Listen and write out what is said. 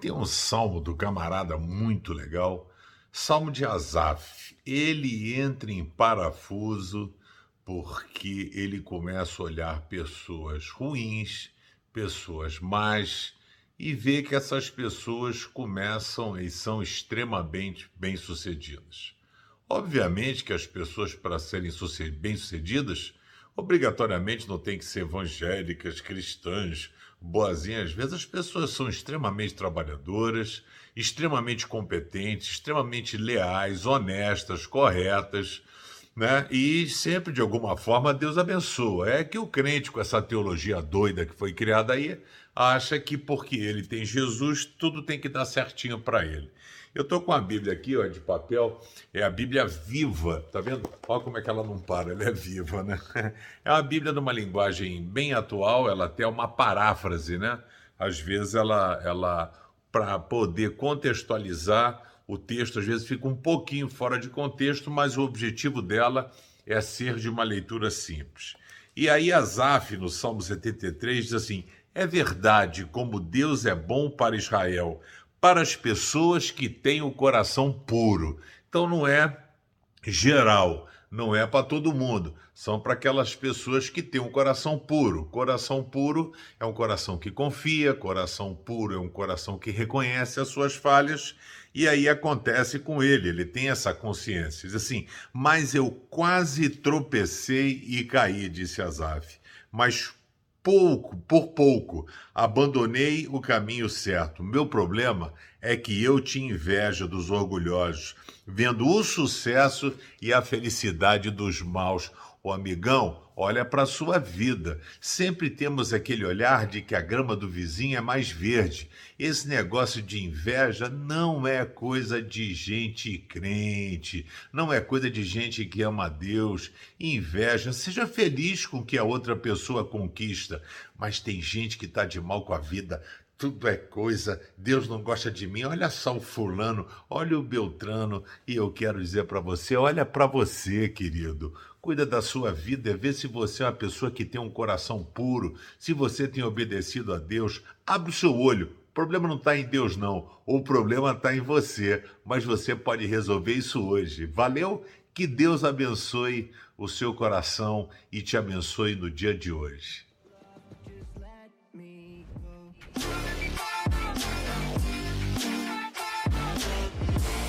Tem um salmo do camarada muito legal, Salmo de Asaf. Ele entra em parafuso porque ele começa a olhar pessoas ruins, pessoas más, e vê que essas pessoas começam e são extremamente bem-sucedidas. Obviamente que as pessoas, para serem bem-sucedidas, obrigatoriamente não tem que ser evangélicas, cristãs, boazinhas. Às vezes as pessoas são extremamente trabalhadoras, extremamente competentes, extremamente leais, honestas, corretas, né? E sempre, de alguma forma, Deus abençoa. É que o crente, com essa teologia doida que foi criada aí, acha que porque ele tem Jesus, tudo tem que dar certinho para ele. Eu estou com a Bíblia aqui, ó, de papel, é a Bíblia viva, tá vendo? Olha como é que ela não para, ela é viva, né? É uma Bíblia numa linguagem bem atual, ela tem uma paráfrase, né? Às vezes ela, ela para poder contextualizar o texto, às vezes fica um pouquinho fora de contexto, mas o objetivo dela é ser de uma leitura simples. E aí Asaf, no Salmo 73, diz assim: É verdade como Deus é bom para Israel, para as pessoas que têm o coração puro. Então não é geral, não é para todo mundo, são para aquelas pessoas que têm um coração puro. Coração puro é um coração que confia, coração puro é um coração que reconhece as suas falhas, e aí acontece com ele, ele tem essa consciência. Diz assim: Mas eu quase tropecei e caí, disse Azaf. Mas pouco, por pouco, abandonei o caminho certo. Meu problema é que eu tinha inveja dos orgulhosos, vendo o sucesso e a felicidade dos maus. O amigão olha para a sua vida. Sempre temos aquele olhar de que a grama do vizinho é mais verde. Esse negócio de inveja não é coisa de gente crente, não é coisa de gente que ama a Deus. Inveja, seja feliz com o que a outra pessoa conquista, mas tem gente que está de mal com a vida tudo é coisa, Deus não gosta de mim. Olha só o fulano, olha o Beltrano, e eu quero dizer para você, olha para você, querido. Cuida da sua vida, vê se você é uma pessoa que tem um coração puro, se você tem obedecido a Deus. Abre o seu olho. O problema não está em Deus, não. O problema está em você. Mas você pode resolver isso hoje. Valeu? Que Deus abençoe o seu coração e te abençoe no dia de hoje.